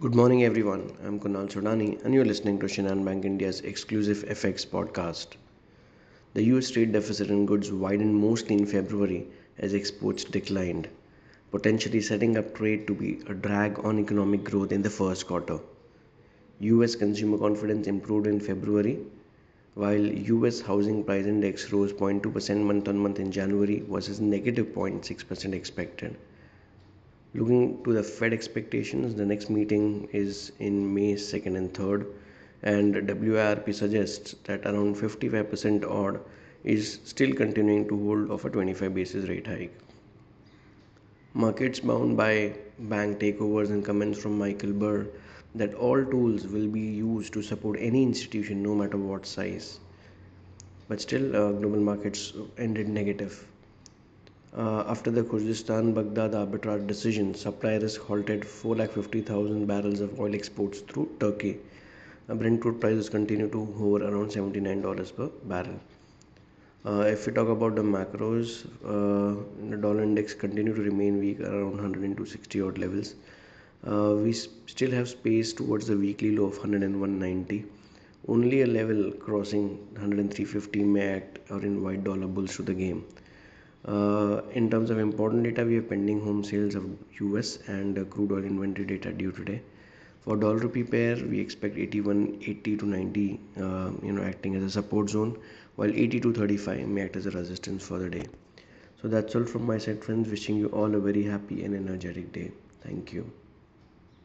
Good morning, everyone. I'm Kunal Sodani, and you're listening to Shinhan Bank India's exclusive FX podcast. The US trade deficit in goods widened mostly in February as exports declined, potentially setting up trade to be a drag on economic growth in the first quarter. US consumer confidence improved in February, while US housing price index rose 0.2% month on month in January versus negative 0.6% expected. Looking to the Fed expectations, the next meeting is in May 2nd and 3rd, and WIRP suggests that around 55% odd is still continuing to hold of a 25 basis rate hike. Markets bound by bank takeovers and comments from Michael Barr that all tools will be used to support any institution no matter what size. But still, uh, global markets ended negative. Uh, after the Kurdistan Baghdad arbitrage decision, supply risk halted 4,50,000 barrels of oil exports through Turkey. Uh, Brent crude prices continue to hover around $79 per barrel. Uh, if we talk about the macros, uh, the dollar index continue to remain weak around 102.60 odd levels. Uh, we still have space towards the weekly low of 101.90. Only a level crossing 103.50 may act or invite dollar bulls to the game. Uh, in terms of important data, we have pending home sales of US and uh, crude oil inventory data due today. For dollar rupee pair, we expect 81, 80 to 90, uh, you know, acting as a support zone, while 80 to 35 may act as a resistance for the day. So that's all from my side, friends. Wishing you all a very happy and energetic day. Thank you.